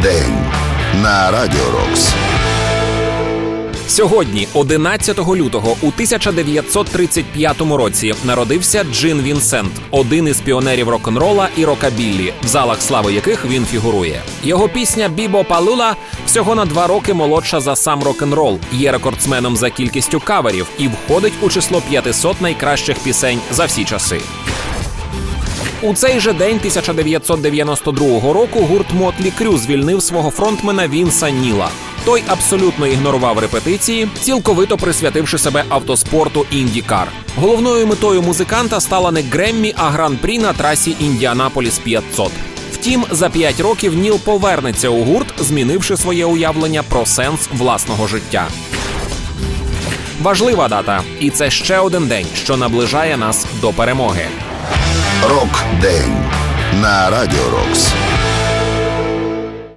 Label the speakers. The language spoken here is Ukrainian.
Speaker 1: Рок-день на Радіо Рокс.
Speaker 2: Сьогодні, 11 лютого, у 1935 році, народився Джин Вінсент, один із піонерів рок-н-рола і рокабіллі, в залах слави яких він фігурує. Його пісня Бібо Палула всього на два роки молодша за сам рок-н-рол, є рекордсменом за кількістю каверів і входить у число 500 найкращих пісень за всі часи. У цей же день 1992 року гурт Мотлі Крю звільнив свого фронтмена Вінса Ніла. Той абсолютно ігнорував репетиції, цілковито присвятивши себе автоспорту Індікар. Головною метою музиканта стала не Греммі, а гран-прі на трасі Індіанаполіс 500. Втім, за п'ять років Ніл повернеться у гурт, змінивши своє уявлення про сенс власного життя. Важлива дата, і це ще один день, що наближає нас до перемоги.
Speaker 1: Рок-день на Радіо Рокс.